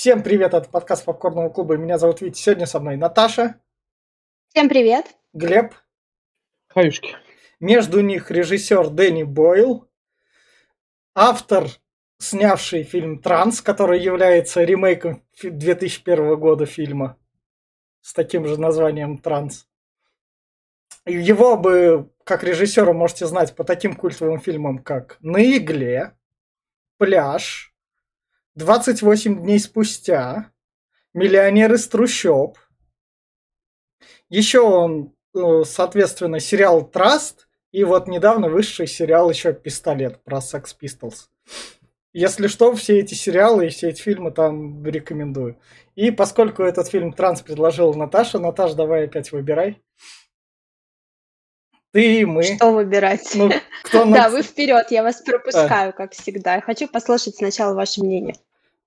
Всем привет, это подкаст Попкорного клуба. Меня зовут Витя. Сегодня со мной Наташа. Всем привет. Глеб. Хаюшки. Между них режиссер Дэнни Бойл. Автор, снявший фильм «Транс», который является ремейком 2001 года фильма с таким же названием «Транс». Его бы, как режиссера, можете знать по таким культовым фильмам, как «На игле», «Пляж», «28 дней спустя», «Миллионер из трущоб». Еще он, э, соответственно, сериал «Траст», и вот недавно вышедший сериал еще «Пистолет» про Sex Pistols. Если что, все эти сериалы и все эти фильмы там рекомендую. И поскольку этот фильм «Транс» предложила Наташа, Наташа, давай опять выбирай. Ты и мы. Что выбирать? Ну, кто на... Да, вы вперед, я вас пропускаю, как всегда. Хочу послушать сначала ваше мнение.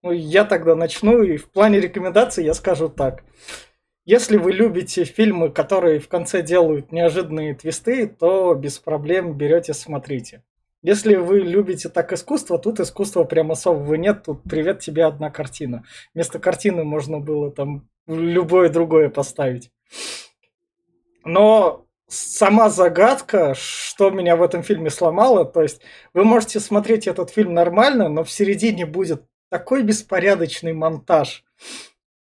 Ну, я тогда начну, и в плане рекомендаций я скажу так. Если вы любите фильмы, которые в конце делают неожиданные твисты, то без проблем берете, смотрите. Если вы любите так искусство, тут искусства прям особого нет, тут привет тебе одна картина. Вместо картины можно было там любое другое поставить. Но сама загадка, что меня в этом фильме сломало, то есть вы можете смотреть этот фильм нормально, но в середине будет такой беспорядочный монтаж,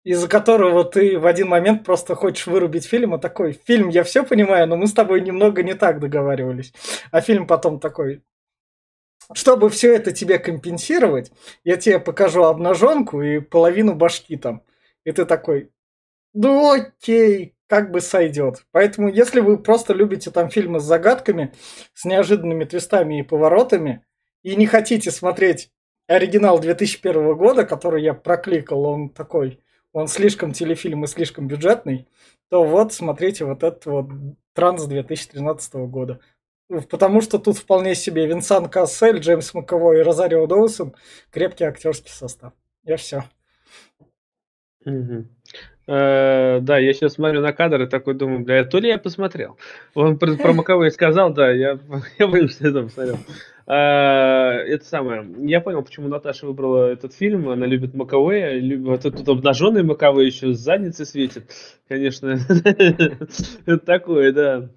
из-за которого ты в один момент просто хочешь вырубить фильм, и такой, фильм, я все понимаю, но мы с тобой немного не так договаривались. А фильм потом такой, чтобы все это тебе компенсировать, я тебе покажу обнаженку и половину башки там. И ты такой, ну окей, как бы сойдет. Поэтому, если вы просто любите там фильмы с загадками, с неожиданными твистами и поворотами, и не хотите смотреть оригинал 2001 года, который я прокликал, он такой, он слишком телефильм и слишком бюджетный, то вот смотрите вот этот вот Транс 2013 года. Потому что тут вполне себе Винсан Кассель, Джеймс Маковой и Розарио Доусон крепкий актерский состав. Я все. Э, да, я сейчас смотрю на кадр и такой думаю, бля, то ли я посмотрел. Он про, про Маковой сказал, да, я, я понял, что я там посмотрел. Э, это самое. Я понял, почему Наташа выбрала этот фильм. Она любит Маковея. Любит, вот тут обнаженный Маковей еще с задницы светит. Конечно, такое, да.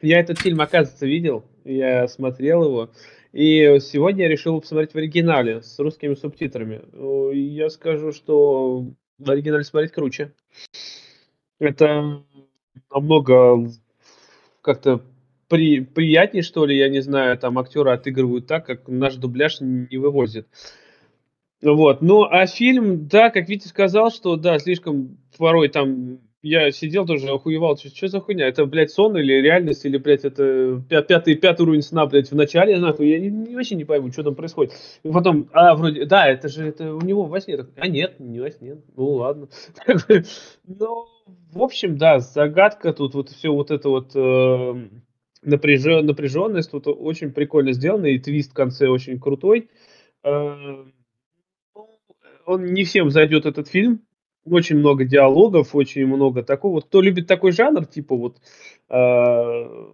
Я этот фильм, оказывается, видел. Я смотрел его. И сегодня я решил посмотреть в оригинале с русскими субтитрами. Я скажу, что в оригинале смотреть круче. Это намного как-то при, приятнее, что ли, я не знаю, там актеры отыгрывают так, как наш дубляж не вывозит. Вот. Ну, а фильм, да, как Витя сказал, что, да, слишком порой там я сидел тоже, охуевал, что, что за хуйня? Это, блядь, сон или реальность, или, блядь, это пятый, пятый уровень сна, блядь, в начале, нахуй, я не, не, вообще не пойму, что там происходит. И потом, а, вроде, да, это же, это у него во сне, а нет, не во сне, ну ладно. Ну, в общем, да, загадка тут, вот все вот это вот э, напряжен, напряженность тут очень прикольно сделано, и твист в конце очень крутой. Э, ну, он не всем зайдет этот фильм, очень много диалогов, очень много такого. Кто любит такой жанр, типа вот э,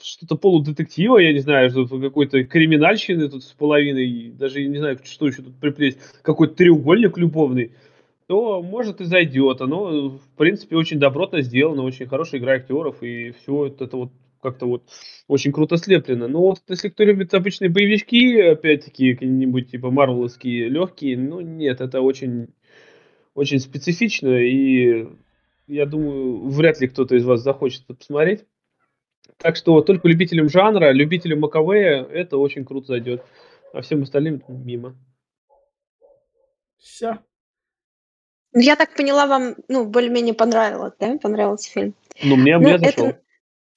что-то полудетектива, я не знаю, какой-то криминальщины тут с половиной, даже не знаю, что еще тут приплесть, какой-то треугольник любовный, то может и зайдет. Оно, в принципе, очень добротно сделано, очень хорошая игра актеров, и все это вот как-то вот очень круто слеплено. Но вот если кто любит обычные боевички, опять-таки, какие-нибудь типа марвеловские легкие, ну нет, это очень очень специфично, и я думаю, вряд ли кто-то из вас захочет это посмотреть. Так что только любителям жанра, любителям Маковея это очень круто зайдет. А всем остальным мимо. Все. Ну, я так поняла, вам ну, более-менее понравилось, да? Понравился фильм. Ну, мне, ну, мне зашел.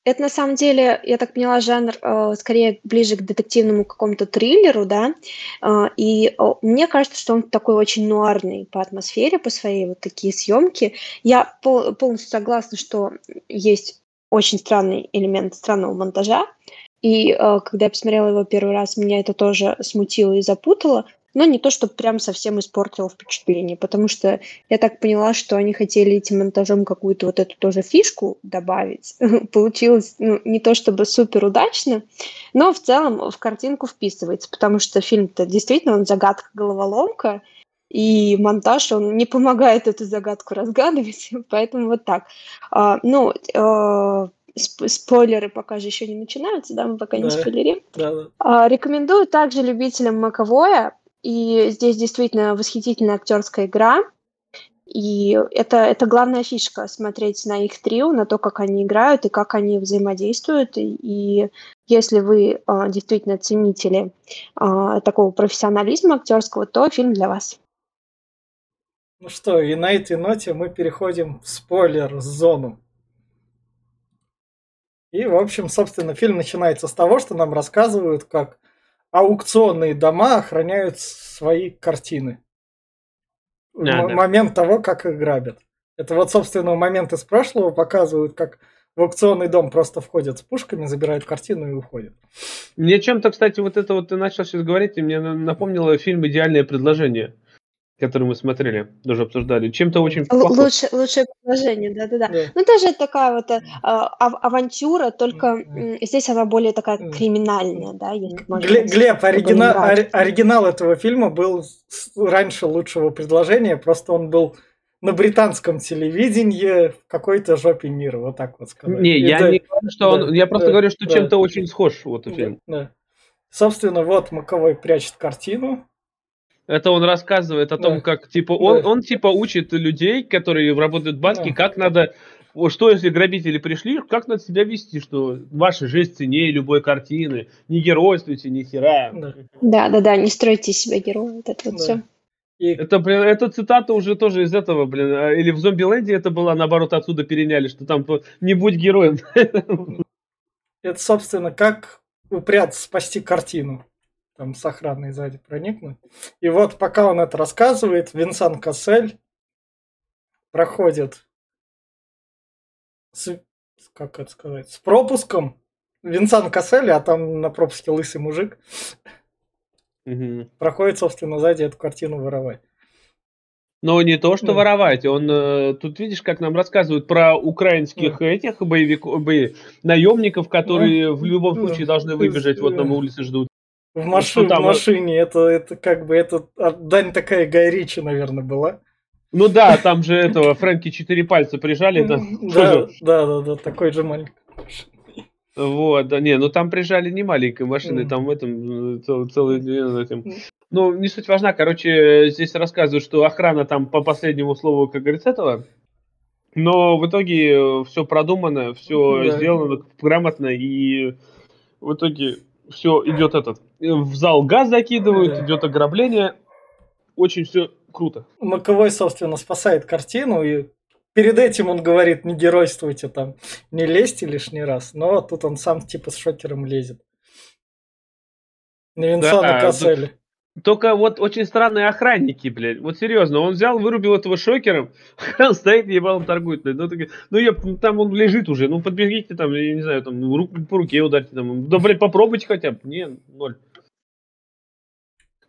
Это, на самом деле, я так поняла, жанр э, скорее ближе к детективному какому-то триллеру, да, э, и э, мне кажется, что он такой очень нуарный по атмосфере, по своей вот такие съемки. Я пол- полностью согласна, что есть очень странный элемент странного монтажа, и э, когда я посмотрела его первый раз, меня это тоже смутило и запутало, но не то, чтобы прям совсем испортило впечатление, потому что я так поняла, что они хотели этим монтажом какую-то вот эту тоже фишку добавить. Получилось ну, не то чтобы супер удачно, но в целом в картинку вписывается, потому что фильм-то действительно он загадка-головоломка, и монтаж, он не помогает эту загадку разгадывать, поэтому вот так. А, ну, э, спойлеры пока же еще не начинаются, да, мы пока да. не спойлерим. Да, да. А, рекомендую также любителям Маковоя, и здесь действительно восхитительная актерская игра. И это, это главная фишка, смотреть на их трио, на то, как они играют и как они взаимодействуют. И, и если вы а, действительно ценители а, такого профессионализма актерского, то фильм для вас. Ну что, и на этой ноте мы переходим в спойлер-зону. И, в общем, собственно, фильм начинается с того, что нам рассказывают, как аукционные дома охраняют свои картины. А, да. Момент того, как их грабят. Это вот, собственно, момент из прошлого показывают, как в аукционный дом просто входят с пушками, забирают картину и уходят. Мне чем-то, кстати, вот это вот ты начал сейчас говорить, и мне напомнило фильм «Идеальное предложение» который мы смотрели, даже обсуждали, чем-то очень похож. Лучше, лучшее предложение, да-да-да. Да. Ну, тоже такая вот э, а, авантюра, только здесь она более такая криминальная, да, если можно Глеб, Глеб оригинал, оригинал этого фильма был раньше лучшего предложения, просто он был на британском телевидении в какой-то жопе мира, вот так вот сказать. Не, И я да, не говорю, что он, я просто да, говорю, что да, чем-то очень схож вот этот фильм. Да. Собственно, вот Маковой прячет картину, это он рассказывает о том, да. как типа он, да. он типа учит людей, которые работают в банке, да. как надо что если грабители пришли, как надо себя вести, что ваша жизнь ценнее любой картины, не геройствуйте, ни хера. Да, да, да, не стройте себя героя, вот это вот да. все. И... Это, блин, эта цитата уже тоже из этого, блин, а, или в Зомбиленде это была, наоборот, отсюда переняли, что там не будь героем. Это, собственно, как упрят спасти картину там с охраной сзади проникнуть. И вот пока он это рассказывает, Винсан Кассель проходит с, как это сказать, с пропуском. Винсан Кассель, а там на пропуске лысый мужик, угу. проходит, собственно, сзади эту картину воровать. Но не то, что да. воровать. Он э, тут видишь, как нам рассказывают про украинских да. этих боевиков, бои, наемников, которые да. в любом случае да. должны выбежать, вот нам улице ждут. В, маши... в машине, это, это как бы, это а, дань такая Гай Ричи, наверное, была. Ну да, там же этого Фрэнки четыре пальца прижали. Да, да, да, да, такой же маленький. Вот, да, не, ну там прижали не маленькой машиной, там в этом цел, целый этим. Ну, не суть важна, короче, здесь рассказывают, что охрана там по последнему слову, как говорится, этого, но в итоге все продумано, все да. сделано грамотно, и в итоге все идет этот, в зал газ закидывают, да. идет ограбление, очень все круто. Маковой, собственно, спасает картину, и перед этим он говорит, не геройствуйте там, не лезьте лишний раз, но тут он сам типа с шокером лезет. На Винсана да, Касселя. Только вот очень странные охранники, блядь. Вот серьезно, он взял, вырубил этого шокером, охран стоит, ебалом торгует, блядь. Ну, так, ну я, там он лежит уже, ну подбегите там, я не знаю, там, рук, по руке ударьте там. Да, блядь, попробуйте хотя бы. Не, ноль.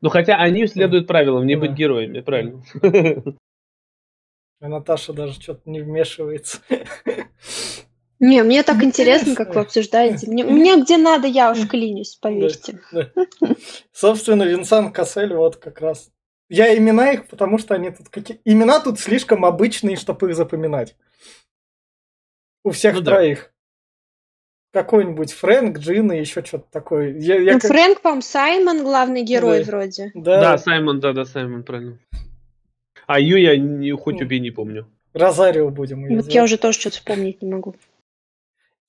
Ну хотя они следуют правилам, не да. быть героями, правильно. А Наташа даже что-то не вмешивается. Не, мне так интересно, как вы обсуждаете. Мне, мне где надо, я уж клянусь, поверьте. Да, да. Собственно, Винсан Кассель вот как раз. Я имена их, потому что они тут какие... Имена тут слишком обычные, чтобы их запоминать. У всех ну, троих. Да. Какой-нибудь Фрэнк, Джин и еще что-то такое. Я, я ну, как... Фрэнк, по-моему, Саймон главный герой да. вроде. Да. да, Саймон, да, да, Саймон, правильно. А Ю я не, хоть убей не помню. Розарио будем ее Вот я уже тоже что-то вспомнить не могу.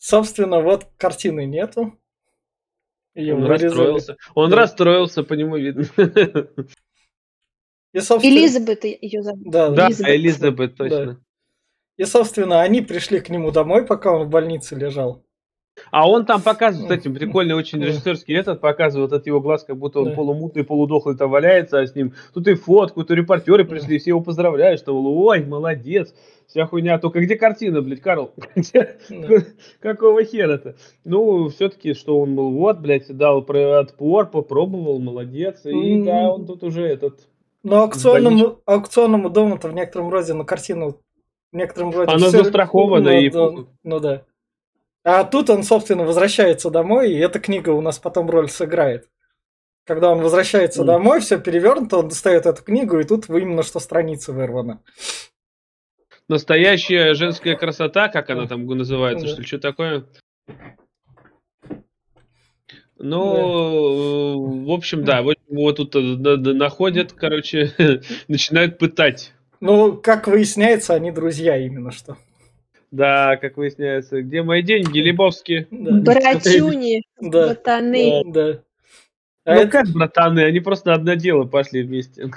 Собственно, вот картины нету. Ее он вырезали. расстроился. Он да. расстроился, по нему видно. И, собственно... Элизабет ее зовут. Да, да Элизабет, Элизабет точно. Да. И, собственно, они пришли к нему домой, пока он в больнице лежал. А он там показывает, кстати, прикольный очень режиссерский этот показывает от его глаз, как будто он да. полумутный, полудохлый там валяется, а с ним тут и фотку, то репортеры пришли, все его поздравляют, что ой, молодец, вся хуйня. Только где картина, блядь, Карл? Какого хера-то? Ну, все-таки, что он был, вот, блядь, дал отпор, попробовал, молодец. И да, он тут уже этот... Но аукционному, аукционному дому-то в некотором роде на картину в некотором роде... Она все... застрахована ну, и... Да, ну да. А тут он, собственно, возвращается домой, и эта книга у нас потом роль сыграет. Когда он возвращается домой, все перевернуто, он достает эту книгу, и тут именно что страница вырвана. Настоящая женская красота, как она там называется, Да. что ли, что такое? Ну, в общем, да, вот его тут э, на- на- находят, короче, начинают пытать. Ну, как выясняется, они друзья именно что. Да, как выясняется, где мои деньги, Лебовски? Да. Братюни, Да. братаны. Да. А, Ну это- как, братаны, они просто на одно дело пошли вместе.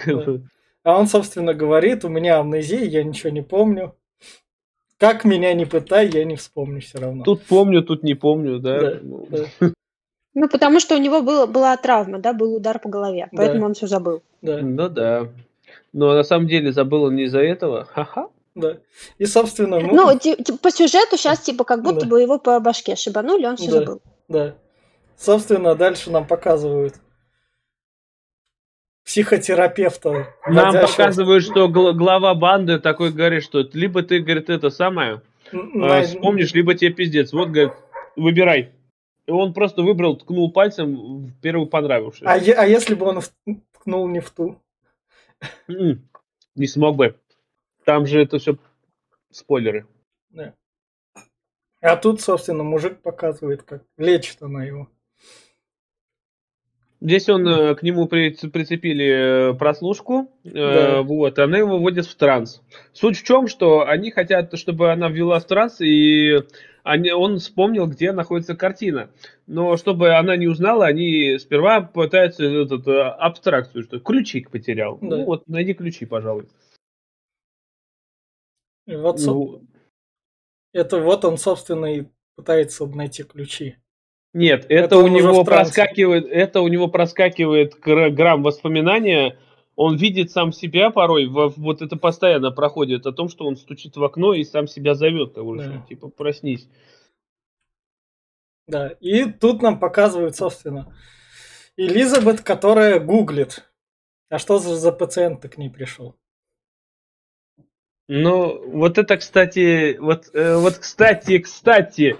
а он, собственно, говорит, у меня амнезия, я ничего не помню. Как меня не пытай, я не вспомню все равно. Тут помню, тут не помню, да. Да, Ну, да, Ну, потому что у него было, была травма, да, был удар по голове, Да. поэтому он все забыл. да, Ну да. Но на самом деле забыл он не из-за этого. Ха-ха. Да. И, собственно, ну, Ну, ти- по сюжету сейчас, типа, как будто Да. бы его по башке шибанули, он все Да. забыл. да. Собственно, дальше нам показывают психотерапевта. Нам вводящего- показывают, что гла- глава банды такой говорит, что либо ты, говорит, это самое, э, на- вспомнишь, либо тебе пиздец. Вот, говорит, выбирай. И он просто выбрал, ткнул пальцем в первую понравившуюся. А, е- а если бы он в- ткнул не в ту? М, Не смог бы. Там же это все спойлеры. Да. А тут, собственно, мужик показывает, как лечит она его. Здесь он э, к нему при- прицепили э, прослушку, э, Да. вот, она его вводит в транс. Суть в чем, что они хотят, чтобы она ввела в транс, и они, он вспомнил, где находится картина. Но чтобы она не узнала, они сперва пытаются этот, э, абстракцию, что ключик потерял. Да. Ну вот, найди ключи, пожалуй. И вот, Ну, это вот он, собственно, и пытается найти ключи. Нет, Это это, у него проскакивает, это у него проскакивает гра- грамм воспоминания. Он видит сам себя порой, во- вот это постоянно проходит о том, что он стучит в окно и сам себя зовет, того, Да. что, типа проснись. Да. И тут нам показывают, собственно, Элизабет, которая гуглит. А что за, за пациент к ней пришел? Ну, вот это, кстати, вот, э, вот, кстати, кстати,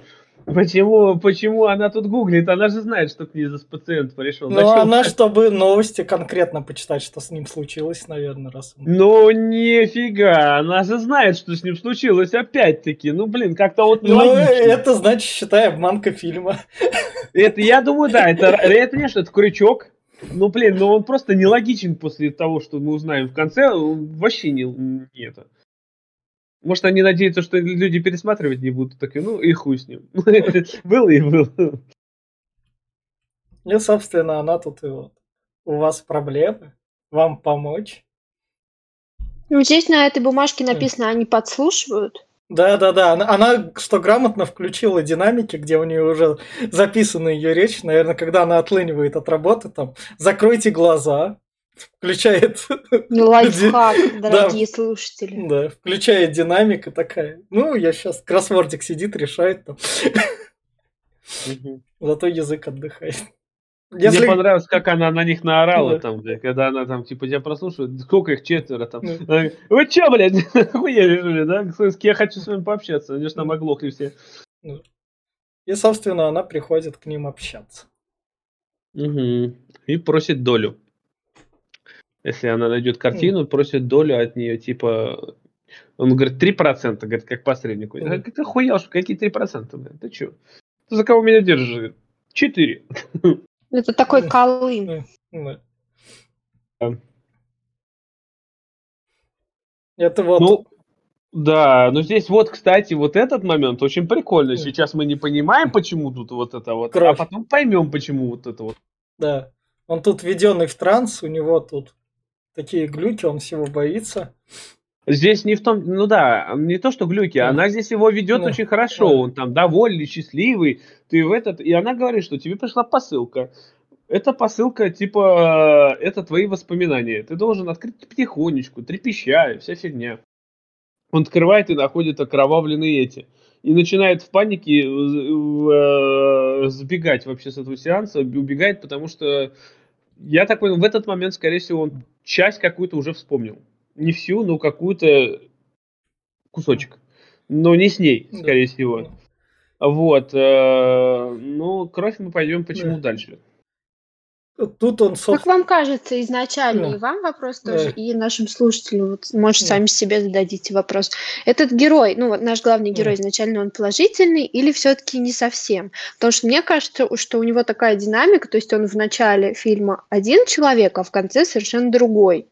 почему, почему она тут гуглит? Она же знает, что к ней за пациент пришел. Ну, Зачем? она, чтобы новости конкретно почитать, что с ним случилось, наверное, раз. Ну, нифига, она же знает, что с ним случилось опять-таки. Ну, блин, как-то вот Ну, нелогично. это значит, считай, обманка фильма. Это, я думаю, да, это, это, конечно, это крючок. Ну, блин, ну он просто нелогичен после того, что мы узнаем в конце. он Вообще не, не это. Может, они надеются, что люди пересматривать не будут. Так, ну и хуй с ним. Было и было. И, собственно, она тут и вот. У вас проблемы? Вам помочь? Ну, здесь на этой бумажке написано, они подслушивают. Да-да-да, она, она что грамотно включила динамики, где у нее уже записана ее речь, наверное, когда она отлынивает от работы, там, закройте глаза, включает, Ну, Лайфхак, дорогие слушатели. да, включает динамик и такая, ну, я сейчас, кроссвордик сидит, решает там, зато язык отдыхает. Мне Если, понравилось, как она на них наорала Да. там, блядь, когда она там, типа, тебя прослушивает. Сколько их? Четверо там. Она говорит, Вы чё, блядь, охуели, что ли, да? Я хочу с вами пообщаться. Они же там оглохли все. и, собственно, она приходит к ним общаться. Мгм. И просит долю. Если она найдет картину, просит долю от нее, типа... Он говорит, 3%, говорит, как посреднику. Я говорю, ты охуел, что какие 3%, блядь, ты чё? Ты за кого меня держишь? Говорит, 4. Это такой колын. Это вот, Ну, да, но здесь вот, кстати, вот этот момент очень прикольный. Сейчас мы не понимаем, почему тут вот это вот, а Кровь. потом поймем, почему вот это вот. да, он тут введенный в транс, у него тут такие глюки, он всего боится. Здесь не в том, ну да, не то, что глюки, Да. она здесь его ведет Да. очень хорошо, Да. он там довольный, счастливый, ты в этот, и она говорит, что тебе пришла посылка. Эта посылка, типа, это твои воспоминания. Ты должен открыть потихонечку, трепеща, вся фигня. Он открывает и находит окровавленные эти. И начинает в панике э, э, сбегать вообще с этого сеанса, убегает, потому что, я так понял, в этот момент, скорее всего, он часть какую-то уже вспомнил. Не всю, но какую-то кусочек. Но не с ней, Да. скорее всего. Вот. э, ну, кровь мы пойдем почему Да. дальше. Тут он, собственно... Как вам кажется, изначально, да. и вам вопрос тоже, да. и нашим слушателям, вот, может, да. сами себе зададите вопрос. Этот герой, ну, вот наш главный герой, да. изначально он положительный или все-таки не совсем? Потому что мне кажется, что у него такая динамика, то есть он в начале фильма один человек, а в конце совершенно другой.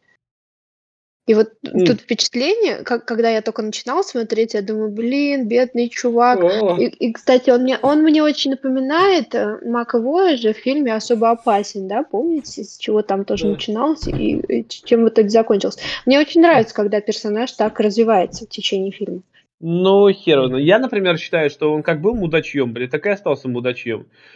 И вот mm. тут впечатление, как, когда я только начинала смотреть, я думаю, блин, бедный чувак. Oh. И, и, кстати, он мне, он мне очень напоминает э, Мака же в фильме «Особо опасен», да, помните, с чего там тоже yeah. начиналось и, и чем в итоге закончилось. Мне очень нравится, когда персонаж так развивается в течение фильма. Ну, хер Я, например, считаю, что он как был мудачьем, блин, так и остался мудачьем.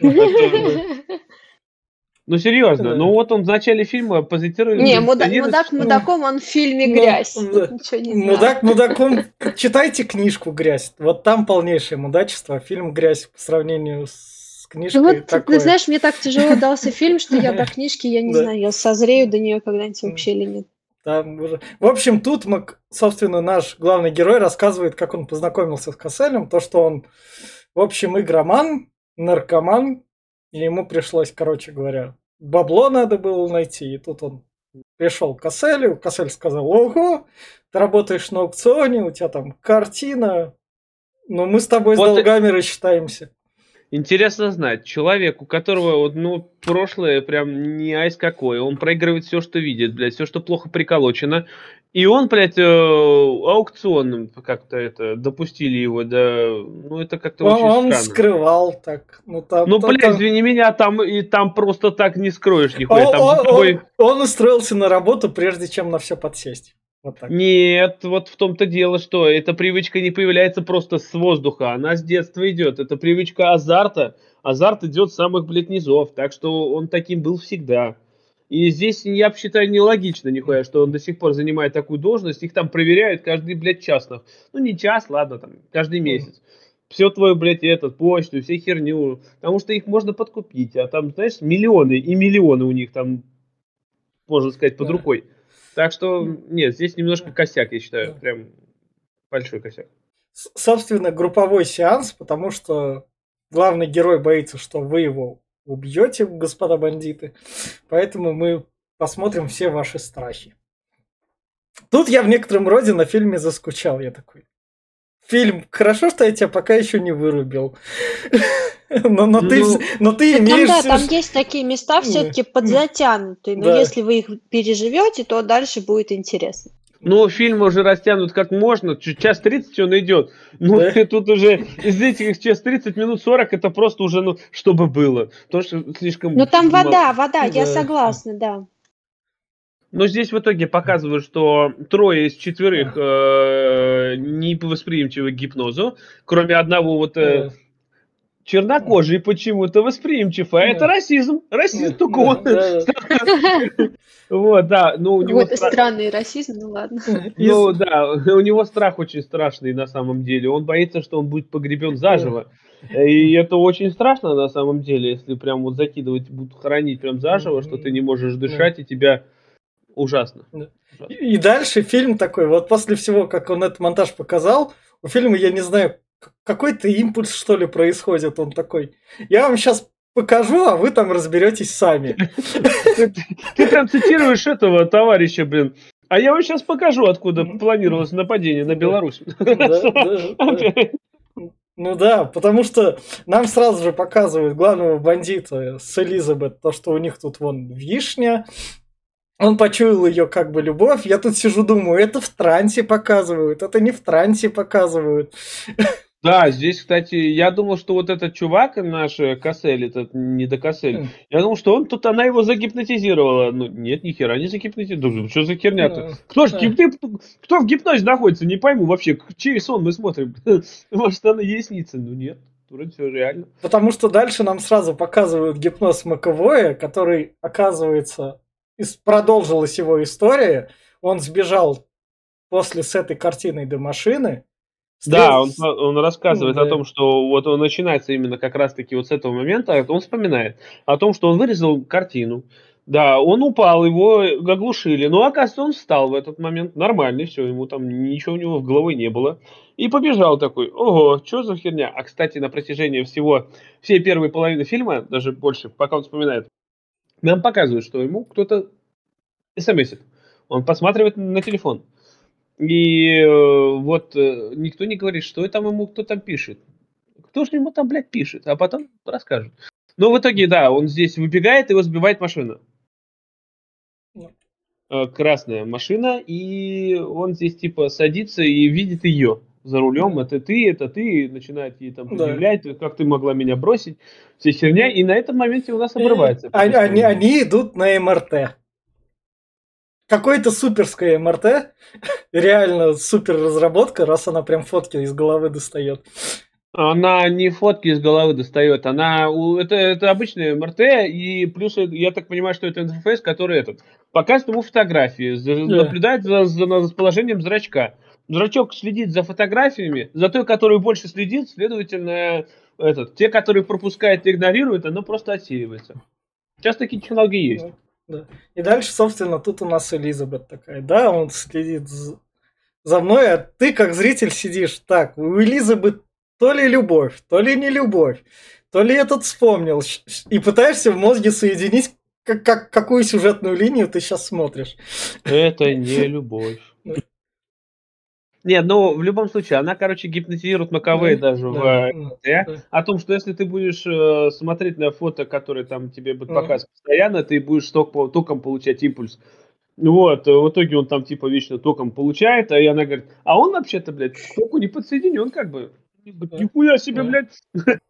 Ну серьезно, ну вот он в начале фильма позиционирует. Не, мудак, мудак мудаком, он в фильме ну, «Грязь». Мудак мудаком, читайте книжку «Грязь». Вот там полнейшее мудачество, фильм «Грязь» по сравнению с книжкой. Ну вот, такое. ты знаешь, мне так тяжело дался фильм, что я до книжки, я не знаю, я созрею до нее когда-нибудь вообще или нет. Там уже... В общем, тут мы, собственно, наш главный герой рассказывает, как он познакомился с Касселем, то, что он, в общем, игроман, наркоман, и ему пришлось, короче говоря, бабло надо было найти. И тут он пришел к Касселю. Кассель сказал, ого, ты работаешь на аукционе, у тебя там картина. Но мы с тобой вот с долгами и... рассчитаемся. Интересно знать, человек, у которого, ну, прошлое прям не айс какое, он проигрывает все, что видит, блядь, все, что плохо приколочено, и он, блядь, э, аукционным как-то это, допустили его, да, ну, это как-то он, очень он странно. скрывал так, ну, там... Ну, там, блядь, там... извини меня, там, и там просто так не скроешь нихуя, он, там он, тобой... он, он устроился на работу, прежде чем на все подсесть. Вот так. Нет, вот в том-то дело, что эта привычка не появляется просто с воздуха, она с детства идет. Это привычка азарта. Азарт идет с самых, блядь, низов. Так что он таким был всегда. И здесь, я считаю, нелогично нихуя, что он до сих пор занимает такую должность. Их там проверяют каждый, блядь, час. Ну, не час, ладно, там, каждый месяц. Все твою, блядь, этот, почту, все херню. Потому что их можно подкупить. А там, знаешь, миллионы и миллионы у них там, можно сказать, под рукой. Так что, нет, здесь немножко косяк, я считаю, прям большой косяк. Собственно, групповой сеанс, потому что главный герой боится, что вы его убьете, господа бандиты. Поэтому мы посмотрим все ваши страхи. Тут я в некотором роде на фильме заскучал. Я такой, фильм, хорошо, что я тебя пока еще не вырубил. Но, но, ну, ты, но ты имеешь... Там, да, там есть такие места все-таки подзатянутые, но да. если вы их переживете, то дальше будет интересно. Ну, фильм уже растянут как можно, час 30 он идет. Ну, да? тут уже из этих час 30 минут 40 это просто уже, ну, чтобы было. То, что слишком... Ну, там вода, вода, да. я согласна, да. Но здесь в итоге показывают, что трое из четверых э, не восприимчивы к гипнозу, кроме одного вот э, чернокожий почему-то восприимчив, а это расизм. Расизм только он. Вот, да. Ну, у него странный расизм, ну ладно. Ну да, у него страх очень страшный на самом деле. Он боится, что он будет погребен заживо. И это очень страшно на самом деле, если прям вот закидывать, будут хоронить прям заживо, что ты не можешь дышать, и тебя ужасно. И дальше фильм такой, вот после всего, как он этот монтаж показал, у фильма, я не знаю, какой-то импульс, что ли, происходит. Он такой, я вам сейчас покажу, а вы там разберетесь сами. Ты прям цитируешь этого товарища, блин. А я вам сейчас покажу, откуда планировалось нападение на Беларусь. Ну да, потому что нам сразу же показывают главного бандита с Элизабет, то, что у них тут вон вишня, он почуял ее как бы любовь. Я тут сижу, думаю, это в трансе показывают, это не в трансе показывают. Да, здесь, кстати, я думал, что вот этот чувак наш э, Кассель, этот не до Кассель, я думал, что он тут она его загипнотизировала. Ну, нет, ни хера не загипнотизировала. Что за херня-то? Кто ж гипны... кто в гипнозе находится? Не пойму вообще, чей сон мы смотрим. Может, она ей снится? Ну, нет. Вроде все реально. Потому что дальше нам сразу показывают гипноз Маковое, который, оказывается, продолжилась его история. Он сбежал после с этой картиной до машины, да, он, он рассказывает ну, да. о том, что вот он начинается именно как раз-таки вот с этого момента, он вспоминает о том, что он вырезал картину, да, он упал, его оглушили, но оказывается он встал в этот момент, нормально, все, ему там ничего у него в голове не было, и побежал такой, ого, что за херня, а кстати на протяжении всего, всей первой половины фильма, даже больше, пока он вспоминает, нам показывают, что ему кто-то смсит. Он посматривает на телефон. И э, вот э, никто не говорит, что там ему кто там пишет. Кто же ему там, блядь, пишет? А потом расскажут. Но в итоге, да, он здесь выбегает, его сбивает машина. Э, красная машина, и он здесь типа садится и видит ее за рулем, это ты, это ты, начинает ей там предъявлять, да. как ты могла меня бросить, все херня, и на этом моменте у нас обрывается. Они, они, они идут на МРТ. Какой-то суперская МРТ, реально супер разработка, раз она прям фотки из головы достает. Она не фотки из головы достает, она это, это обычная МРТ, и плюс я так понимаю, что это интерфейс, который этот показывает ему фотографии, за, yeah. наблюдает за, за расположением зрачка. Зрачок следит за фотографиями, за той, которую больше следит, следовательно, этот, те, которые пропускают и игнорируют, оно просто отсеивается. Сейчас такие технологии есть. Да. И дальше, собственно, тут у нас Элизабет такая, да, он следит за мной, а ты как зритель сидишь так, у Элизабет то ли любовь, то ли не любовь, то ли этот вспомнил, и пытаешься в мозге соединить, как, как, какую сюжетную линию ты сейчас смотришь. Это не любовь. Нет, ну в любом случае, она, короче, гипнотизирует Маковей да, даже да, в да, да. о том, что если ты будешь э, смотреть на фото, которые там тебе будут показывать постоянно, ты будешь ток, током получать импульс. Вот, в итоге он там типа вечно током получает, а она говорит, а он вообще-то, блядь, к току не подсоединен, как бы. Нихуя себе, блядь.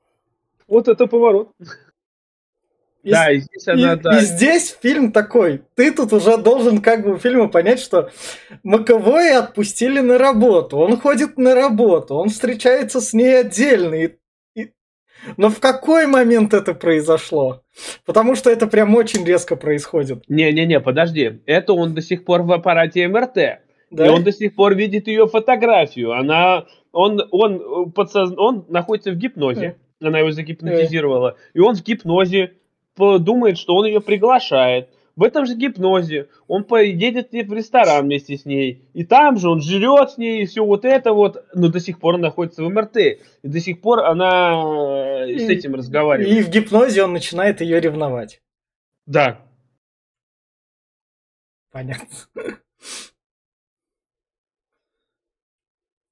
Вот это поворот. И, да, и здесь она, и, да. И здесь фильм такой. Ты тут уже должен как бы фильма понять, что Маковой отпустили на работу. Он ходит на работу, он встречается с ней отдельно. И, и... Но в какой момент это произошло? Потому что это прям очень резко происходит. Не-не-не, подожди. Это он до сих пор в аппарате МРТ. Да? И он до сих пор видит ее фотографию. Она, он, он, подсоз... он находится в гипнозе. Она его загипнотизировала. И он в гипнозе думает, что он ее приглашает. В этом же гипнозе он поедет в ресторан вместе с ней. И там же он жрет с ней, и все вот это вот. Но до сих пор он находится в МРТ. И до сих пор она и, с этим разговаривает. И в гипнозе он начинает ее ревновать. Да. Понятно.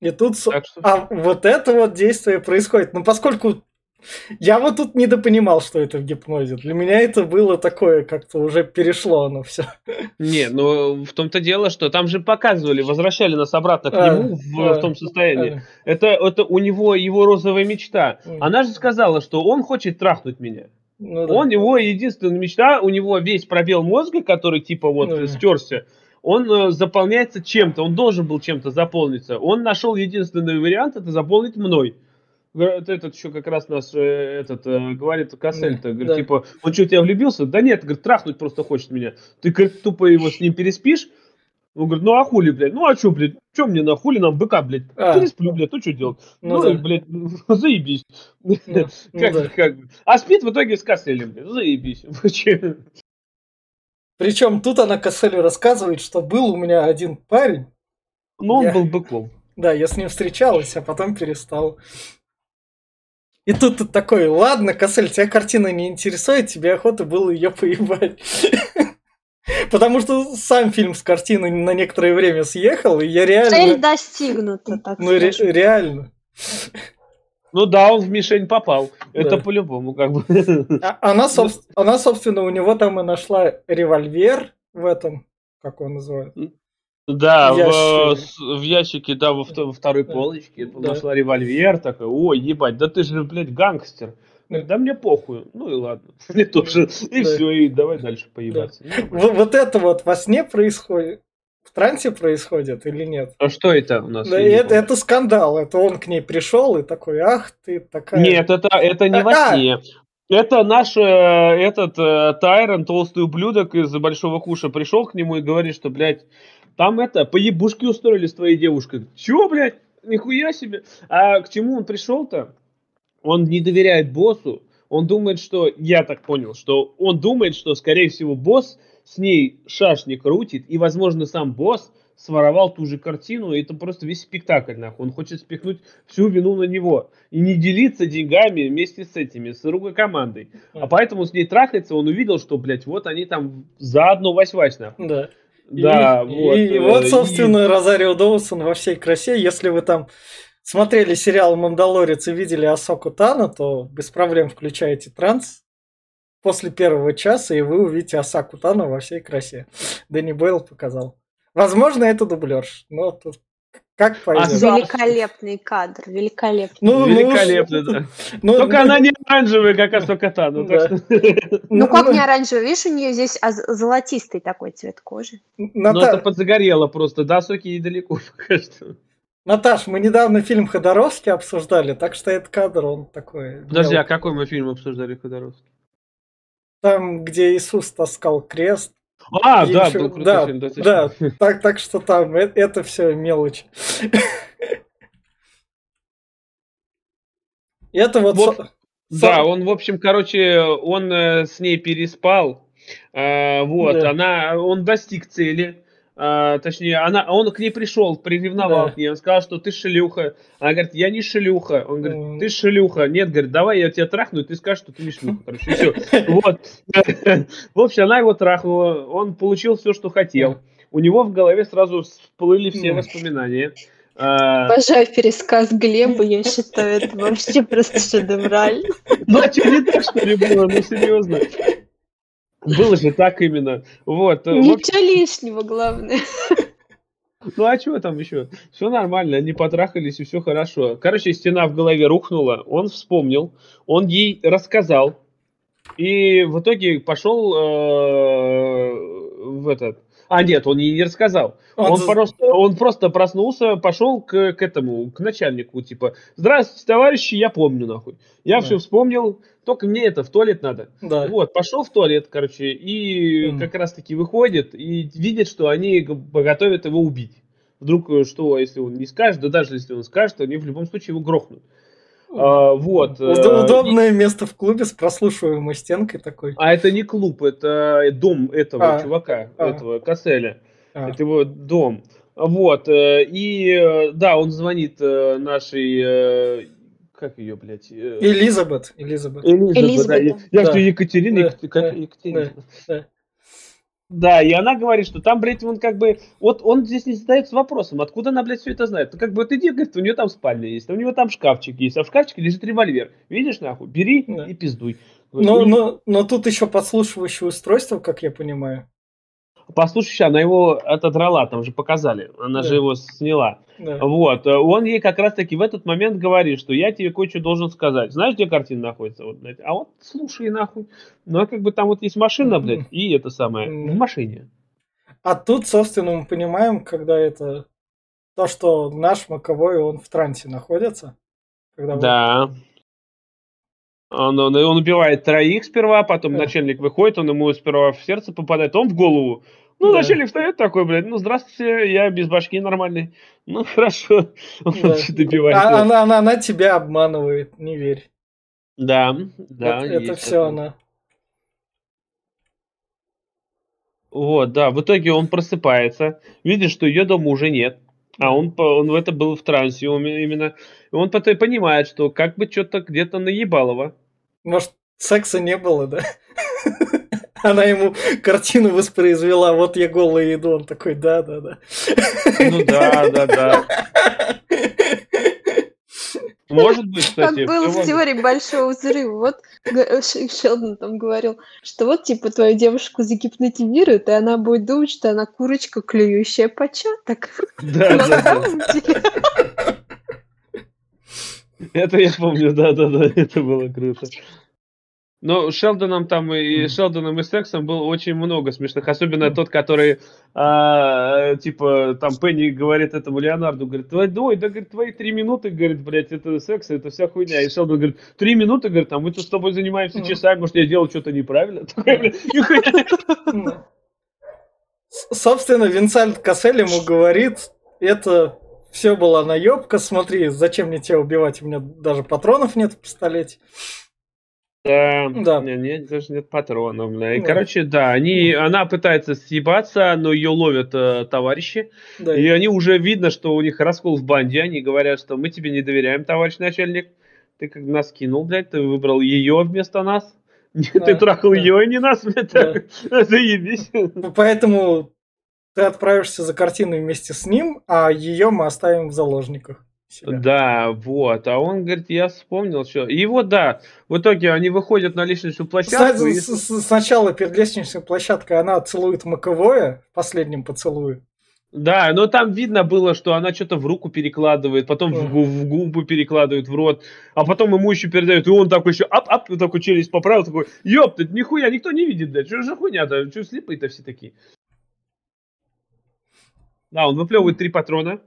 И тут... Что... А вот это вот действие происходит. Ну, поскольку я вот тут недопонимал, что это в гипнозе. Для меня это было такое, как-то уже перешло оно все. Не, ну в том-то дело, что там же показывали, возвращали нас обратно к а, нему в, а, в том состоянии. А. Это, это у него его розовая мечта. Она же сказала, что он хочет трахнуть меня. Ну, да. Он его единственная мечта, у него весь пробел мозга, который типа вот ну, стерся, он э, заполняется чем-то, он должен был чем-то заполниться. Он нашел единственный вариант, это заполнить мной этот еще как раз нас э, этот э, говорит Кассель-то, говорит, да. типа, он что, тебя влюбился? Да нет, говорит, трахнуть просто хочет меня. Ты, говорит, тупо его с ним переспишь? Он говорит, ну а хули, блядь, ну а что, блядь, что мне на хули нам быка, блядь, а. пересплю, блядь, ну что делать? Ну, ну да. блядь, заебись. Ну, ну, как, да. как, а спит в итоге с Касселем, блядь, заебись. Причем тут она Касселю рассказывает, что был у меня один парень. Ну, он я... был быком. Да, я с ним встречалась, а потом перестал. И тут ты такой, ладно, Кассель, тебя картина не интересует, тебе охота было ее поебать. Потому что сам фильм с картиной на некоторое время съехал, и я реально... Цель достигнута, так Ну, ре- реально. Ну да, он в мишень попал. Да. Это по-любому, как бы. А, она, соб... она, собственно, у него там и нашла револьвер в этом, как он называется. Да, в, в ящике, да, во, во второй полочке да. нашла револьвер, такой, ой, ебать, да ты же, блядь, гангстер. Да мне похуй. Ну и ладно. Мне тоже. И да. все, и давай дальше поебаться. Да. Ну, вот это вот во сне происходит. В трансе происходит или нет? А что это у нас? Да, это, это скандал. Это он к ней пришел и такой, ах ты такая. Нет, это, это не а, во сне. Это наш э, этот э, Тайрон, толстый ублюдок из Большого Куша, пришел к нему и говорит, что, блядь, там это, поебушки устроили с твоей девушкой. Чего, блядь? Нихуя себе. А к чему он пришел-то? Он не доверяет боссу. Он думает, что, я так понял, что он думает, что, скорее всего, босс с ней шашни крутит, и, возможно, сам босс своровал ту же картину, и это просто весь спектакль, нахуй. Он хочет спихнуть всю вину на него. И не делиться деньгами вместе с этими, с другой командой. А поэтому с ней трахается, он увидел, что, блядь, вот они там заодно вась-вась, нахуй. Да. Да, и, вот. И, и э, вот, собственно, и- Розарио Доусон во всей красе. Если вы там смотрели сериал «Мандалорец» и видели Асоку Тана, то без проблем включаете транс после первого часа, и вы увидите Асаку Тана во всей красе. Дэнни Бойл показал. Возможно, это дублерш, но тут как пойдет. Аса- Великолепный кадр, великолепный. Ну, ну, Великолепно, да. ну, Только она не оранжевая, как Асоката. Ну, Да. что- Ну, как не оранжевый, видишь, у нее здесь а, золотистый такой цвет кожи. Ну, Ната- это подзагорело просто. До Асоки недалеко пока что. Наташ, мы недавно фильм Ходоровский обсуждали, так что этот кадр, он такой... Подожди, а мелкий. какой мы фильм обсуждали Ходоровский? Там, где Иисус таскал крест. А, И да, ещё- был крутой да, фильм, да. Да, так, так что там э- это все мелочь. Это вот... Вот. Да, он, в общем, короче, он э, с ней переспал. э, вот, Да. она, он достиг цели. Э, точнее, она, он к ней пришел, приревновал Да. к ней. Он сказал, что ты шлюха. Она говорит, я не шлюха. Он говорит, ты шлюха. Нет, говорит, давай я тебя трахну, и ты скажешь, что ты не шлюха. Короче, все. Вот. В общем, она его трахнула. Он получил все, что хотел. У него в голове сразу всплыли все воспоминания. А, Обожаю пересказ Глеба, я считаю, это вообще просто шедеврально. Ну, а что, не так, что ли, было? Ну, серьезно. Было же так именно. Вот. э, Ничего лишнего, главное. Ну, а что там еще? Все нормально, они потрахались, и все хорошо. Короче, стена в голове рухнула, он вспомнил, он ей рассказал, и в итоге пошел э, в этот... А, нет, он ей не рассказал. Он Он, за- просто, он просто проснулся, пошел к, к этому, к начальнику, типа, здравствуйте, товарищи, я помню, нахуй. Я Да. все вспомнил, только мне это в туалет надо. Да. Вот, пошел в туалет, короче, и Мгм. как раз-таки выходит и видит, что они готовят его убить. Вдруг э, что, если он не скажет, да даже если он скажет, они в любом случае его грохнут. А, вот. Э, Удобное место в клубе с прослушиваемой стенкой такой. А это не клуб, это дом этого А. чувака, А. этого Касселя. А. Это его дом. Вот. э, И э, да, он звонит нашей. Как ее, блядь? Элизабет. Элизабет. Элизабет, Элизабет, да, я- да. Я Да. что, Екатерина, Да, Екат- как да, Екатерина. да. Да, и она говорит, что там, блядь, он как бы... Вот он здесь не задается вопросом, откуда она, блядь, все это знает. Ну, как бы, вот иди, говорит, у нее там спальня есть, у него там шкафчик есть, а в шкафчике лежит револьвер. Видишь, нахуй, бери Да. и пиздуй. Но, И- но, но тут еще подслушивающее устройство, как я понимаю. Послушай, она его отодрала, там же показали. Она Да. же его сняла. Да. Вот. Он ей как раз-таки в этот момент говорит, что я тебе кое-что должен сказать. Знаешь, где картина находится? Вот, блядь. А вот слушай нахуй. Ну, а как бы там вот есть машина, блядь, и это самое, в машине. А тут, собственно, мы понимаем, когда это то, что наш Маковой, он в трансе находится. Когда Да. Он, он, он убивает троих сперва, потом Да. начальник выходит, он ему сперва в сердце попадает, он в голову. Ну, Да. начальник встает такой, блядь, ну, здравствуйте, я без башки нормальный. Ну, хорошо. Он Да. добивает. А- она, она, она тебя обманывает, не верь. Да, да. это это все такое. она. Вот, да, в итоге он просыпается, видит, что ее дома уже нет, а он, он в это был в трансе он именно. Он потом понимает, что как бы что-то где-то наебалово. Может, секса не было, да? Она ему картину воспроизвела, вот я голый иду, он такой, да, да, да. Ну да, да, да. Может быть, Как кстати. было всё в теории большого взрыва. Вот Ш- Шелдон там говорил, что вот типа твою девушку загипнотизируют, и она будет думать, что она курочка, клюющая початок. Да, На да. Это я помню, да, да, да, это было круто. Но Шелдоном там и. Шелдоном и Сексом было очень много смешных, особенно тот, который а, типа там Пенни говорит этому Леонарду, говорит, «Твой- ой, да, говорит, твои три минуты, говорит, блядь, это секс, это вся хуйня. И Шелдон говорит, три минуты, говорит, а мы тут с тобой занимаемся часами, может, я делал что-то неправильно? Собственно, Винсент Кассель ему говорит, это все была наебка, смотри, зачем мне тебя убивать, у меня даже патронов нет в пистолете. Да, Да. не, нет, даже нет патронов, бля. И, Да. короче, да, они, она пытается съебаться, но ее ловят э, товарищи, Да. и они уже видно, что у них раскол в банде, они говорят, что мы тебе не доверяем, товарищ начальник, ты как нас кинул, блядь, ты выбрал ее вместо нас, ты Да, трахал да. ее, а не нас, блядь, Да. заебись. Ну, Поэтому ты отправишься за картиной вместе с ним, а ее мы оставим в заложниках. Себя. Да, вот. А он говорит, я вспомнил, что. И вот да, в итоге они выходят на лестничную площадку. Кстати, и- с- с- Сначала перед лестничной площадкой она целует Маковое в последнем. Да, но там видно было, что она что-то в руку перекладывает, потом в, в губы перекладывает, в рот, а потом ему еще передают, и он такой еще ап-ап, такой челюсть поправил, такой, ёпта, нихуя, никто не видит, да, что же хуйня-то, что слепые-то все такие. Да, он выплевывает три патрона.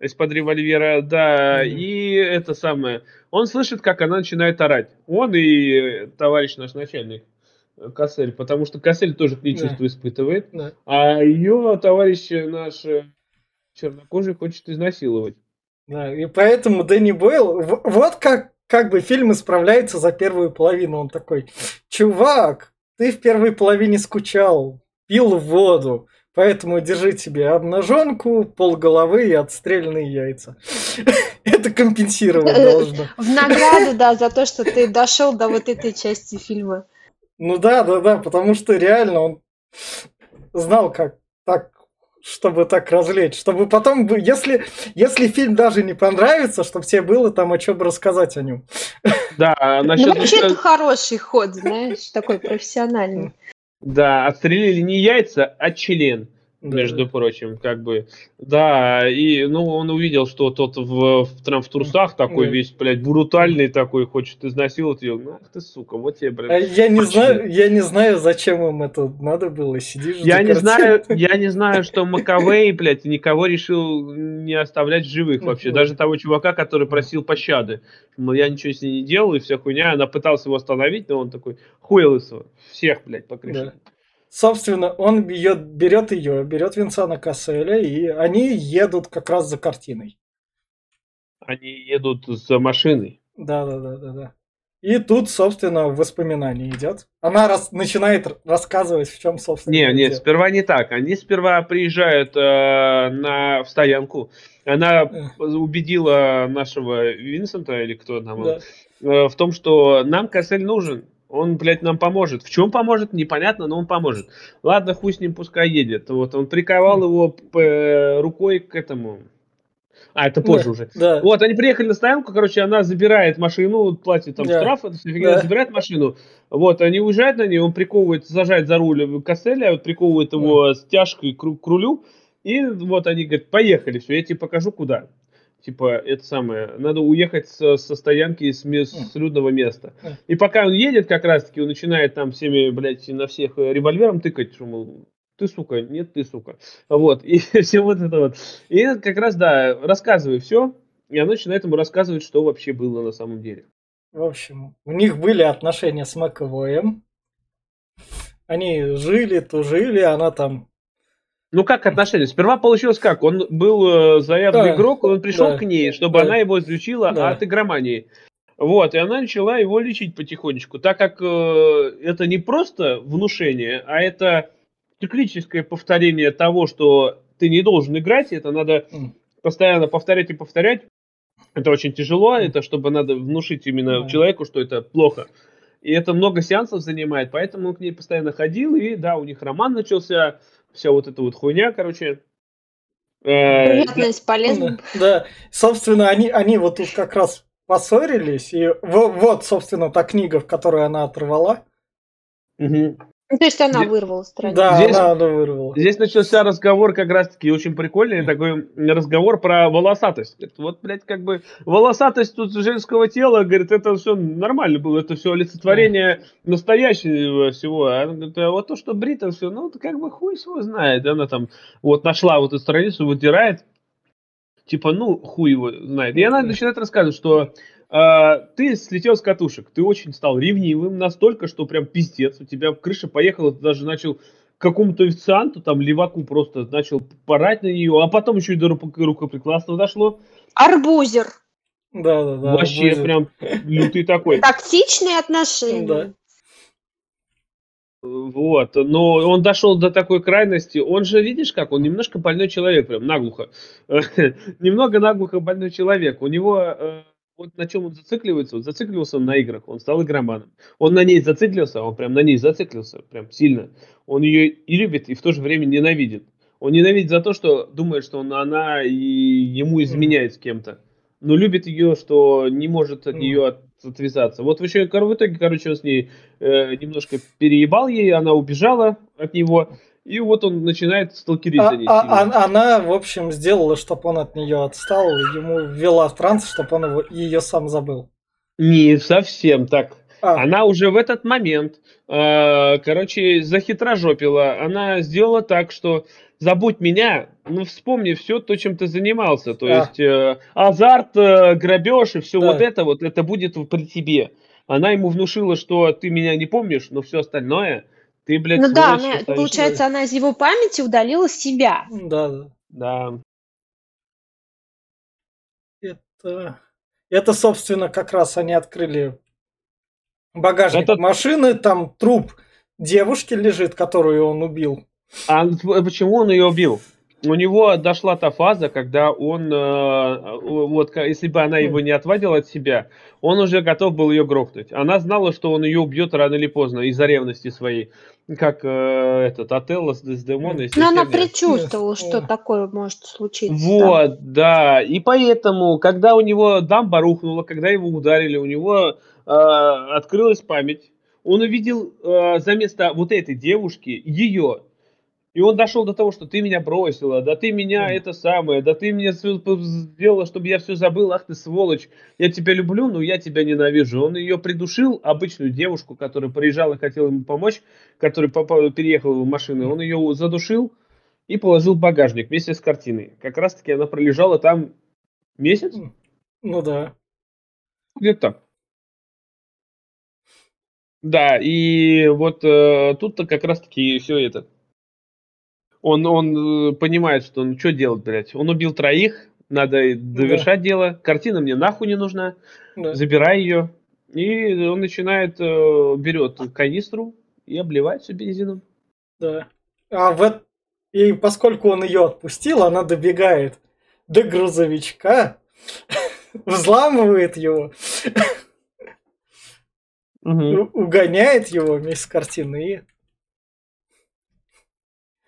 Из-под револьвера, да, Мгм. и это самое, он слышит, как она начинает орать, он и э, товарищ наш начальник, э, Кассель, потому что Кассель тоже к ней Да. чувство испытывает, Да. а ее товарищ наш э, чернокожий хочет изнасиловать. Да, и поэтому Дэнни Бойл, вот как, как бы фильм исправляется за первую половину. Он такой, чувак, ты в первой половине скучал, пил воду, поэтому держи тебе обнаженку, полголовы и отстрельные яйца. Это компенсировать должно. В награду, да, за то, что ты дошел до вот этой части фильма. Ну да, да, да, потому что реально он знал, как так, чтобы так развлечь, чтобы потом, если, если фильм даже не понравится, чтобы тебе было там о чем рассказать о нем. Да, а Ну, насчет... вообще, это хороший ход, знаешь, такой профессиональный. Да, отстрелили не яйца, а член, Да. между прочим, как бы. Да, и, ну, он увидел, что тот в, в, прям в трусах такой Да. весь, блядь, брутальный такой, хочет изнасиловать ее. Ну, ах ты, сука, вот тебе, А блядь. Я не знаю, я не знаю, зачем им это надо было. Сидишь Я не знаю, я не знаю, что Маковей, блядь, никого решил не оставлять живых вообще. Мгм. Даже того чувака, который просил пощады. Мол, я ничего с ней не делал, и вся хуйня. Она пыталась его остановить, но он такой, хуй лысого. Всех, блядь, по крыше. Да. Собственно, он бьет, берет ее, берет Винсана Касселя, и они едут как раз за картиной. Они едут за машиной. Да, да, да, да, да. И тут, собственно, воспоминания идет. Она рас- начинает рассказывать, в чем, собственно. Не, нет, дело. сперва не так. Они сперва приезжают э, на в стоянку. Она Э. убедила нашего Винсента, или кто там, Да. э, в том, что нам Кассель нужен. Он, блядь, нам поможет. В чем поможет, непонятно, но он поможет. Ладно, хуй с ним, пускай едет. Вот он приковал его п- рукой к этому. А, это позже Да, уже. Да. Вот, они приехали на стоянку, короче, она забирает машину, платит там Да. штраф, это фигня, Да. забирает машину. Вот, они уезжают на ней, он приковывает, сажает за руль Касселя, приковывает его стяжкой к, ру- к рулю, и вот они говорят, поехали, все, я тебе покажу куда. Типа, это самое, надо уехать со, со стоянки с, с людного места. Мгм. И пока он едет, как раз-таки, он начинает там всеми, блядь, на всех э, револьвером тыкать, что, мол, ты сука, нет, ты сука. Вот, и все вот это вот. И как раз, да, рассказывай все, и она начинает ему рассказывать, что вообще было на самом деле. В общем, у них были отношения с Маковоем. Они жили, тужили, она там... Ну, как отношения? Сперва получилось как? Он был э, заядлый Да, игрок, он пришел да, к ней, чтобы да. она его излечила Да. от игромании. Вот, и она начала его лечить потихонечку, так как э, это не просто внушение, а это циклическое повторение того, что ты не должен играть, это надо постоянно повторять и повторять. Это очень тяжело, это чтобы надо внушить именно Да. человеку, что это плохо. И это много сеансов занимает, поэтому он к ней постоянно ходил, и да, у них роман начался, вся вот эта вот хуйня, короче. Э, Приятно и с полезным. Да, собственно, они, они вот тут как раз поссорились, и во- вот, собственно, та книга, в которую она оторвала. мгм. Ну, то есть она вырвала страницу. Да, Здесь- она, она вырвала. Здесь начался разговор как раз-таки очень прикольный, такой разговор про волосатость. Говорит, Вот, блядь, как бы волосатость тут женского тела, говорит, это все нормально было, это все олицетворение настоящего всего. А она говорит, а вот то, что брито все, ну, как бы хуй его знает. Она там вот нашла вот эту страницу, вытирает, типа, ну, хуй его знает. И она начинает рассказывать, что ты слетел с катушек, ты очень стал ревнивым настолько, что прям пиздец, у тебя крыша поехала, ты даже начал к какому-то официанту, там, леваку просто начал порать на нее, а потом еще и до рук- рукоприкладства дошло. Арбузер. Да, да, да. Вообще будет. прям лютый такой. Токсичные отношения. Да. Вот, но он дошел до такой крайности. Он же, видишь, как он немножко больной человек, прям наглухо. Немного наглухо больной человек. У него э, вот на чем он зацикливается, вот зацикливался он на играх, он стал игроманом. Он на ней зациклился, он прям на ней зациклился, прям сильно. Он ее и любит, и в то же время ненавидит. Он ненавидит за то, что думает, что он, она и ему изменяет с кем-то. Но любит ее, что не может от нее от- отвязаться. Вот кор- в итоге, короче, он с ней э, немножко переебал ей, она убежала от него, и вот он начинает сталкерить А- за ней. а- а- она, в общем, сделала, чтобы он от нее отстал, ему ввела в транс, чтобы он его, ее сам забыл. Не совсем так. А, Она уже в этот момент, э, короче, захитрожопила. Она сделала так, что забудь меня, ну вспомни все то, чем ты занимался. То А. есть э, азарт, э, грабеж и все Да. вот это вот, это будет при тебе. Она ему внушила, что ты меня не помнишь, но все остальное ты, блядь, Ну да, она, получается, она из его памяти удалила себя. да, да. Да. Это, это, собственно, как раз они открыли багажник Это- машины, там труп девушки лежит, которую он убил. А почему он ее убил? У него дошла та фаза, когда он, э, вот, ка- если бы она его не отвадила от себя, он уже готов был ее грохнуть. Она знала, что он ее убьет рано или поздно из-за ревности своей, как э, этот Отелло с Дездемоной. если Но она предчувствовала, что да. такое может случиться. Вот, да. И поэтому, когда у него дамба рухнула, когда его ударили, у него э, открылась память. Он увидел э, за место вот этой девушки ее. И он дошел до того, что ты меня бросила, да ты меня Мгм. это самое, да ты мне сделала, чтобы я все забыл, ах ты сволочь, я тебя люблю, но я тебя ненавижу. Он ее придушил, обычную девушку, которая приезжала и хотела ему помочь, которая попала, переехала в машину, он ее задушил и положил в багажник вместе с картиной. Как раз таки она пролежала там месяц, Ну да. где-то так. Да, и вот э, тут-то как раз-таки все это. Он, он э, понимает, что он что делать, блядь. Он убил троих, надо довершать дело. Картина мне нахуй не нужна. да. Забирай ее. И он начинает, э, берет канистру и обливает все бензином. Да. А в эт- И поскольку он ее отпустил, она добегает до грузовичка, взламывает его, угоняет его вместе с картиной. И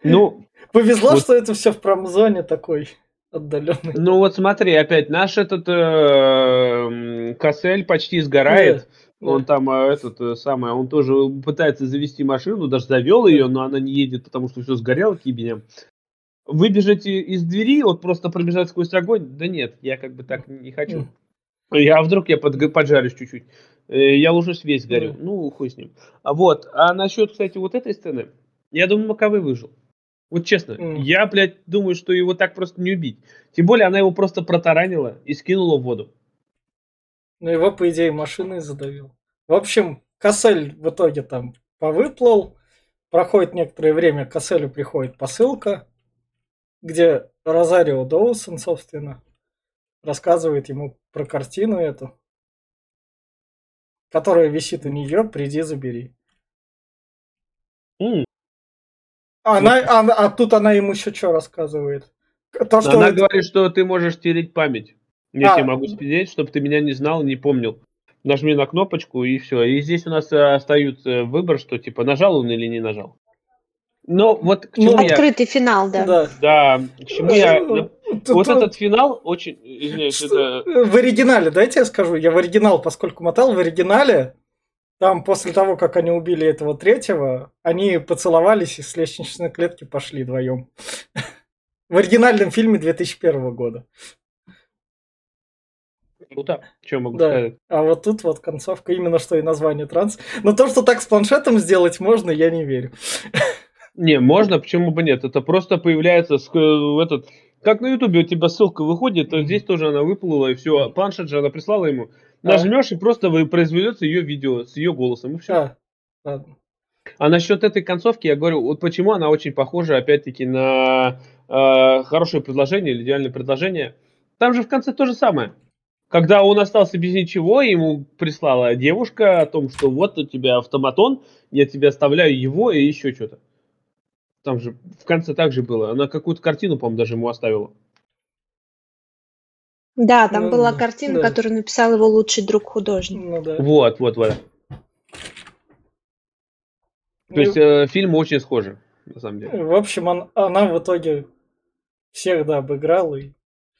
Ну, повезло, Вот. что это все в промзоне такой отдаленный. ну вот смотри, опять наш этот э, Кассель почти сгорает. Да. Он там э, этот э, самый, он тоже пытается завести машину, даже завел ее, но она не едет, потому что все сгорело к ебеням. Выбежать из двери, вот просто пробежать сквозь огонь, да нет, я как бы так не хочу. Я а вдруг я под, поджарюсь чуть-чуть. Э, Я ложусь весь горю. Да. Ну, хуй с ним. А вот, а насчет, кстати, вот этой сцены, я думаю, Маковой выжил. Вот честно, Мгм. я, блядь, думаю, что его так просто не убить. Тем более, она его просто протаранила и скинула в воду. Но его, по идее, машиной задавил. В общем, Кассель в итоге там повыплыл. Проходит некоторое время, к Касселю приходит посылка, где Розарио Доусон, собственно, рассказывает ему про картину эту, которая висит у нее, приди забери. М. Она, она- а тут она ему еще что рассказывает? То, что Она это- говорит, что ты можешь стереть память. Я А. тебе могу стереть, чтобы ты меня не знал, не помнил. Нажми на кнопочку и все. И здесь у нас э, остается выбор, что типа нажал он или не нажал. Но вот к чему Ну, я... Открытый финал, да. да. Да, к чему я... Тут- Вот тут- этот финал очень... Извиняюсь, это... В оригинале, дайте я скажу, я в оригинал, поскольку мотал, в оригинале, там после того, как они убили этого третьего, они поцеловались и с лестничной клетки пошли вдвоем. В оригинальном фильме 2001 года. Ну да, что могу Да. сказать. А вот тут вот концовка, именно что и название транс. Но то, что так с планшетом сделать можно, я не верю. Не, можно, почему бы нет? Это просто появляется э, этот... Как на Ютубе у тебя ссылка выходит, то здесь тоже она выплыла, и все. Планшет же она прислала ему. А. Нажмешь, и просто произведется ее видео с ее голосом, и все. А, ладно. А насчет этой концовки, я говорю, вот почему она очень похожа, опять-таки, на э, хорошее предложение или идеальное предложение. Там же в конце то же самое. Когда он остался без ничего, ему прислала девушка о том, что вот у тебя автоматон, я тебе оставляю его и еще что-то. Там же в конце так же было. Она какую-то картину, по-моему, даже ему оставила. Да, там ну, была картина, да. которую написал его лучший друг художник. Ну, да. Вот, вот, вот. То есть э, фильмы очень схожи, на самом деле. В общем, он, она в итоге всех, да, обыграла. И...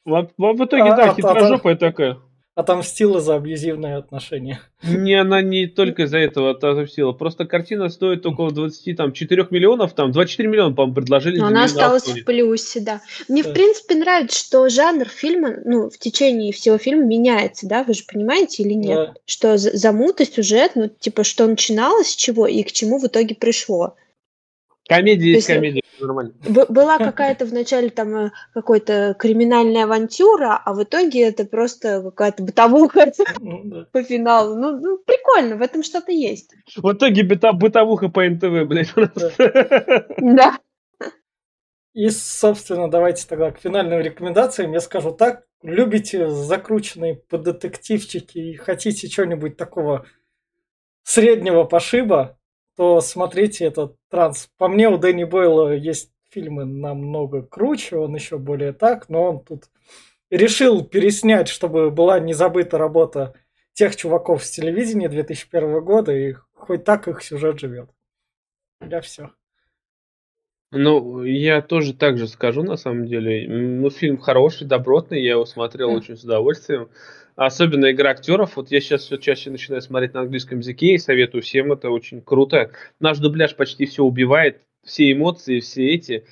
В, в, в итоге, а, да, а, хитрожопая а, такая отомстила за абьюзивные отношения. Не, она не только из-за этого отомстила. Просто картина стоит около 24 миллионов, там 24 миллиона, по-моему, предложили. Но она осталась в плюсе, да. Мне, да. в принципе, нравится, что жанр фильма, ну, в течение всего фильма меняется, да, вы же понимаете или нет? Да. Что замута, сюжет, ну, типа, что начиналось, с чего и к чему в итоге пришло. Комедия есть комедия, нормально. Была какая-то вначале там э, какой-то криминальная авантюра, а в итоге это просто какая-то бытовуха ну по финалу. Ну, ну, прикольно, в этом что-то есть. В итоге бытовуха по НТВ, блядь. Да. И, собственно, давайте тогда к финальным рекомендациям. Я скажу так, любите закрученные по детективчики и хотите чего-нибудь такого среднего пошиба, то смотрите этот транс. По мне, у Дэнни Бойла есть фильмы намного круче, он еще более так, но он тут решил переснять, чтобы была не забыта работа тех чуваков с телевидения 2001 года, и хоть так их сюжет живет. Я все. Ну, я тоже так же скажу, на самом деле. Ну, фильм хороший, добротный, я его смотрел mm. очень с удовольствием. Особенно игра актеров. Вот я сейчас все чаще начинаю смотреть на английском языке и советую всем, это очень круто. Наш дубляж почти все убивает, все эмоции, все эти.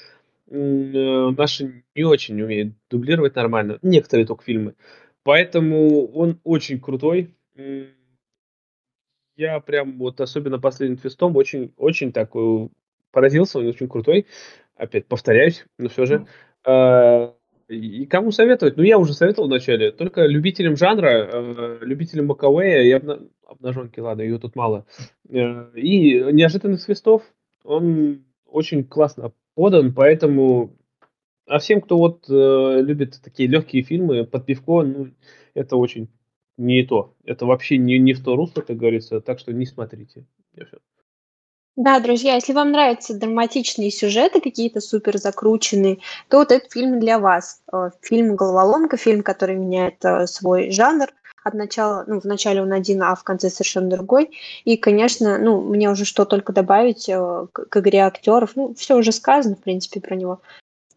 Э, наши не очень умеют дублировать нормально. Некоторые только фильмы. Поэтому он очень крутой. Я прям вот, особенно последним твистом, очень, очень такой поразился, он очень крутой. Опять повторяюсь, но все же. Mm. И кому советовать? Ну, я уже советовал вначале. Только любителям жанра, э, любителям Маковея и обна... обнаженки, ладно, ее тут мало. Э, и неожиданных свистов. Он очень классно подан, поэтому... А всем, кто вот э, любит такие легкие фильмы под пивко, ну, это очень не то. Это вообще не, не в то русло, как говорится, так что не смотрите. Я все. Да, друзья, если вам нравятся драматичные сюжеты, какие-то супер закрученные, то вот этот фильм для вас. Э, фильм «Головоломка», фильм, который меняет э, свой жанр. От начала, ну, вначале он один, а в конце совершенно другой. И, конечно, ну, мне уже что только добавить э, к, к игре актеров. Ну, все уже сказано, в принципе, про него.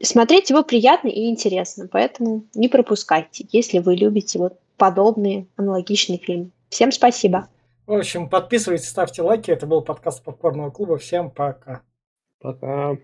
Смотреть его приятно и интересно, поэтому не пропускайте, если вы любите вот подобные аналогичные фильмы. Всем спасибо. В общем, подписывайтесь, ставьте лайки. Это был подкаст Попкорного клуба. Всем пока. Пока.